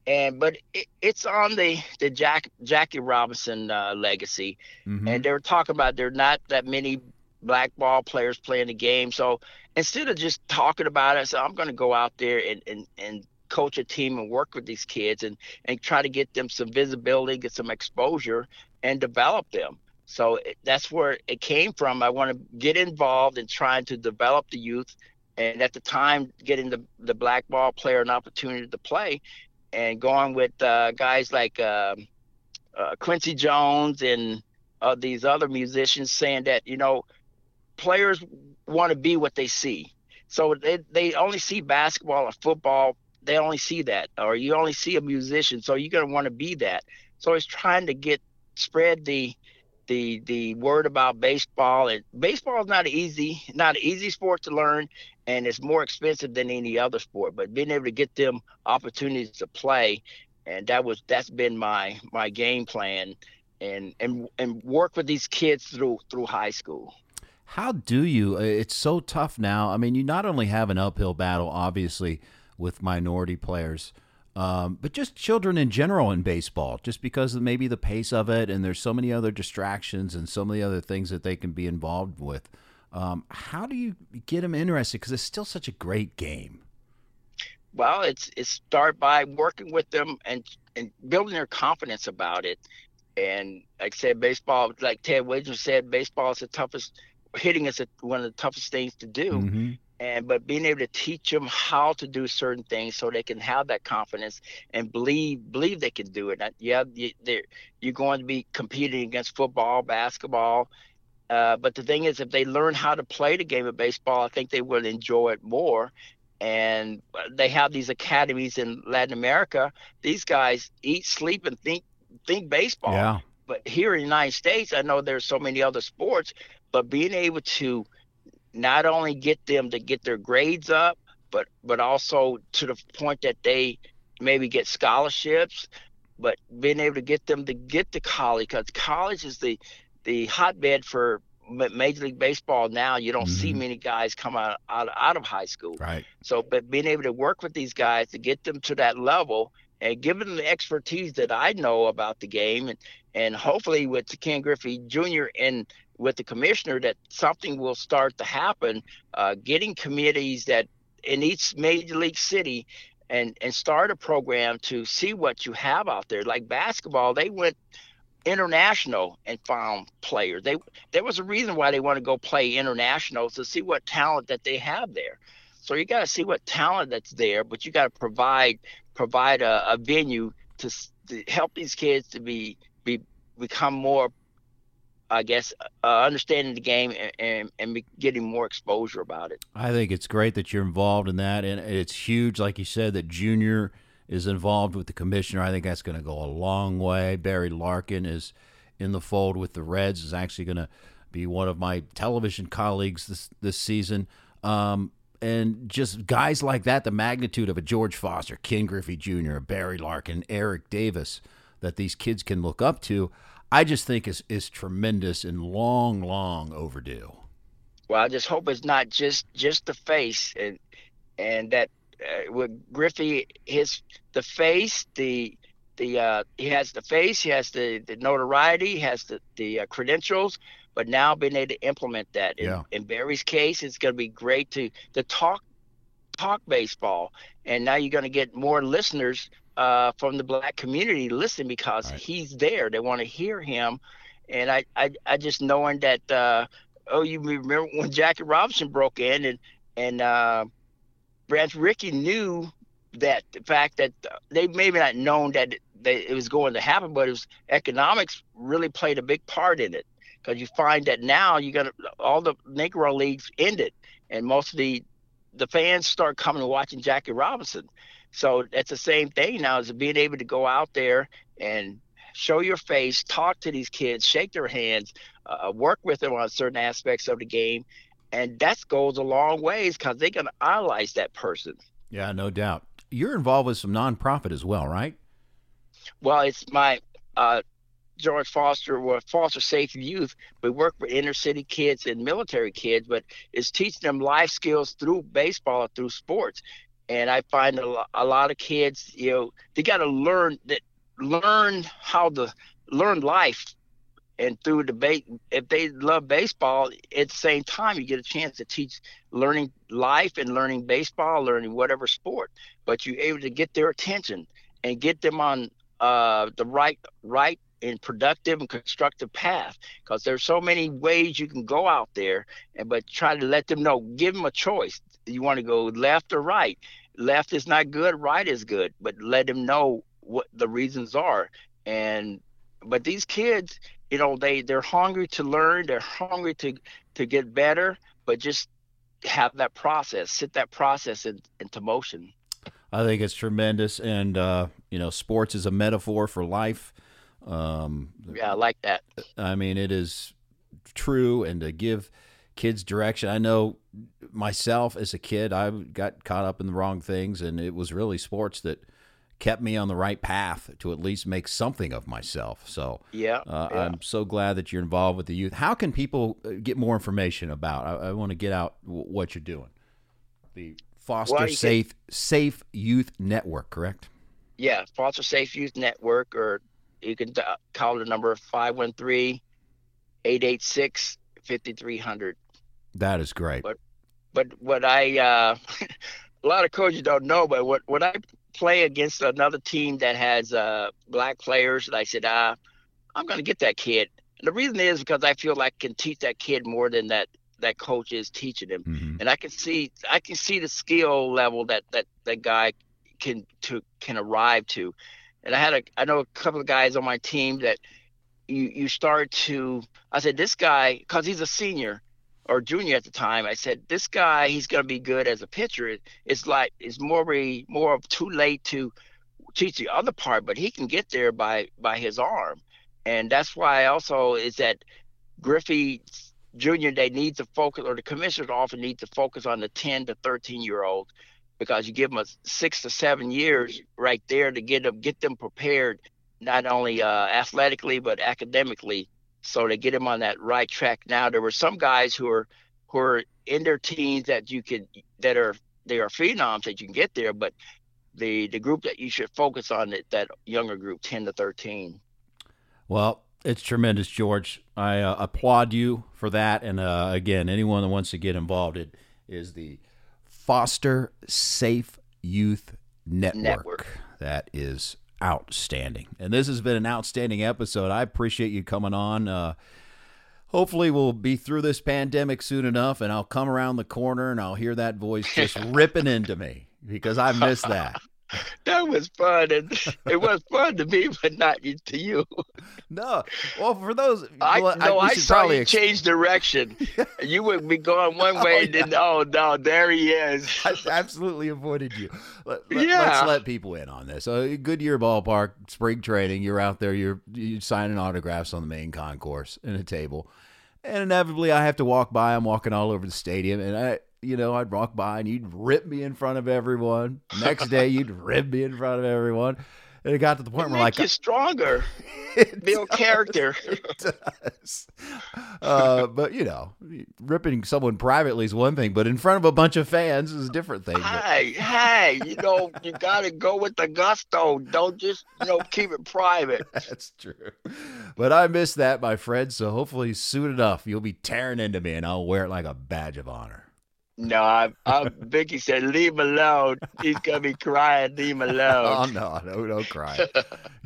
and but it, it's on the the Jack Jackie Robinson uh, legacy, Mhm. and they were talking about there are not that many black ball players playing the game. So instead of just talking about it, said I'm going to go out there and and and coach a team and work with these kids and and try to get them some visibility, get some exposure, and develop them. So it, that's where it came from. I want to get involved in trying to develop the youth, and at the time, getting the the black ball player an opportunity to play, and going with uh, guys like um, uh, Quincy Jones and uh, these other musicians, saying that you know, players want to be what they see. So they they only see basketball or football. They only see that, or you only see a musician. So you're gonna want to be that. So it's trying to get spread the the the word about baseball and baseball is not easy not an easy sport to learn and it's more expensive than any other sport but being able to get them opportunities to play and that was that's been my my game plan and and and work with these kids through through high school How do you? It's so tough now. I mean, you not only have an uphill battle, obviously, with minority players, um, but just children in general in baseball, just because of maybe the pace of it, and there's so many other distractions and so many other things that they can be involved with. Um, how do you get them interested? Because it's still such a great game. Well, it's it's start by working with them and and building their confidence about it. And like I said, baseball, like Ted Williams said, baseball is the toughest. Hitting is a, one of the toughest things to do. Mm-hmm. And but being able to teach them how to do certain things so they can have that confidence and believe believe they can do it. Yeah, you, you're going to be competing against football, basketball, uh, but the thing is, if they learn how to play the game of baseball, I think they will enjoy it more. And they have these academies in Latin America. These guys eat, sleep, and think think baseball. Yeah. But here in the United States, I know there's so many other sports, but being able to not only get them to get their grades up, but but also to the point that they maybe get scholarships, but being able to get them to get to college because college is the the hotbed for Major League Baseball now. You don't mm-hmm. see many guys come out, out out of high school. Right. So, but being able to work with these guys to get them to that level and given them the expertise that I know about the game and and hopefully with Ken Griffey Jr. and with the commissioner that something will start to happen, uh, getting committees that in each major league city and and start a program to see what you have out there. Like basketball, they went international and found players. They there was a reason why they want to go play international to see what talent that they have there. So you got to see what talent that's there, but you got to provide provide a, a venue to, to help these kids to be be become more I guess, uh, understanding the game and, and, and, getting more exposure about it. I think it's great that you're involved in that. And it's huge, like you said, that Junior is involved with the commissioner. I think that's going to go a long way. Barry Larkin is in the fold with the Reds, is actually going to be one of my television colleagues this, this season. Um, and just guys like that, the magnitude of a George Foster, Ken Griffey Jr., Barry Larkin, Eric Davis, that these kids can look up to. I just think is is tremendous and long, long overdue. Well, I just hope it's not just just the face and and that with Griffey, his the face, the the uh, he has the face, he has the, the notoriety, he has the the uh, credentials, but now being able to implement that. In, yeah. in Barry's case, it's going to be great to to talk talk baseball, and now you're going to get more listeners uh, from the black community listen because right. he's there. They want to hear him, and I, I, I just knowing that. Uh, oh, you remember when Jackie Robinson broke in and and uh, Branch Rickey knew that the fact that they maybe not known that it, it was going to happen, but it was economics really played a big part in it because you find that now you got all the Negro leagues ended, and most of the the fans start coming and watching Jackie Robinson. So that's the same thing now is being able to go out there and show your face, talk to these kids, shake their hands, uh, work with them on certain aspects of the game. And that goes a long ways because they can idolize that person. Yeah, no doubt. You're involved with some nonprofit as well, right? Well, it's my uh, George Foster or Foster Safe Youth. We work with inner city kids and military kids, but it's teaching them life skills through baseball, through sports and I find a, a lot of kids, you know, they got to learn that learn how to learn life and through debate if they love baseball at the same time you get a chance to teach learning life and learning baseball learning whatever sport but you're able to get their attention and get them on uh, the right right and productive and constructive path because there's so many ways you can go out there and but try to let them know give them a choice you want to go left or right. Left is not good, right is good, but let them know what the reasons are. And but these kids, you know, they they're hungry to learn, they're hungry to to get better, but just have that process, sit that process in, into motion. I think it's tremendous, and uh, you know, sports is a metaphor for life. Um, yeah, I like that. I mean, it is true, and to give kids direction. I know myself as a kid, I got caught up in the wrong things, and it was really sports that kept me on the right path to at least make something of myself. So yeah, uh, yeah. I'm so glad that you're involved with the youth. How can people uh, get more information about? I, I want to get out what you're doing. The Foster well, Safe can, Safe Youth Network, correct? Yeah, Foster Safe Youth Network, or you can uh, call the number 513 886 5300. That is great. But but what I uh, a lot of coaches don't know, but what what I play against another team that has uh, black players, and I said, ah, I'm going to get that kid. And the reason is because I feel like I can teach that kid more than that that coach is teaching him, Mhm. and I can see I can see the skill level that that that guy can to can arrive to. And I had a I know a couple of guys on my team that you you start to I said this guy because he's a senior or junior at the time. I said this guy he's going to be good as a pitcher. It's like it's more a, more of too late to teach the other part, but he can get there by by his arm, and that's why also is that Griffey Junior they need to focus or the commissioners often need to focus on the 10 to 13 year old because you give them a six to seven years right there to get them get them prepared not only uh, athletically but academically so to get them on that right track now there were some guys who are who are in their teens that you could that are they are phenoms that you can get there but the the group that you should focus on that that younger group 10 to 13 Well, it's tremendous, George. I uh, applaud you for that. And uh, again, anyone that wants to get involved, it is the Foster Safe Youth Network. Network. That is outstanding. And this has been an outstanding episode. I appreciate you coming on. Uh, hopefully, we'll be through this pandemic soon enough, and I'll come around the corner and I'll hear that voice just ripping into me because I miss that. That was fun and it was fun to me but not to you No, well, for those, I well, no, we I, saw you change direction. you would be going one oh, way, and then oh no, there he is. I absolutely avoided you. Let, let, Yeah. us let people in on this. So, Goodyear Ballpark, spring training. You're out there. You're you signing autographs on the main concourse in a table, and inevitably, I have to walk by. I'm walking all over the stadium, and I, you know, I'd walk by, and you'd rip me in front of everyone. Next day, you'd rip me in front of everyone, and it got to the point It where like you stronger, it build character. It does. Uh, but you know, ripping someone privately is one thing, but in front of a bunch of fans is a different thing. But- hey, hey, you know, you gotta go with the gusto. Don't just, you know, keep it private. That's true. But I miss that, my friend. So hopefully soon enough you'll be tearing into me and I'll wear it like a badge of honor. No, I, I, Vicky said, leave him alone. He's gonna be crying. Leave him Oh alone. no, no, don't cry.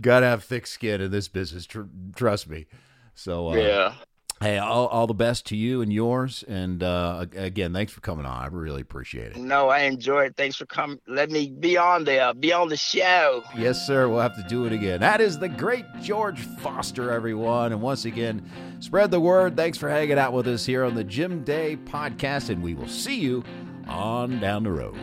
Gotta have thick skin in this business. Tr- trust me. So uh, yeah. Hey, all, all the best to you and yours. And uh, again, thanks for coming on. I really appreciate it. No, I enjoy it. Thanks for coming. Let me be on there. Be on the show. Yes, sir. We'll have to do it again. That is the great George Foster, everyone. And once again, spread the word. Thanks for hanging out with us here on the Jim Day podcast, and we will see you on down the road.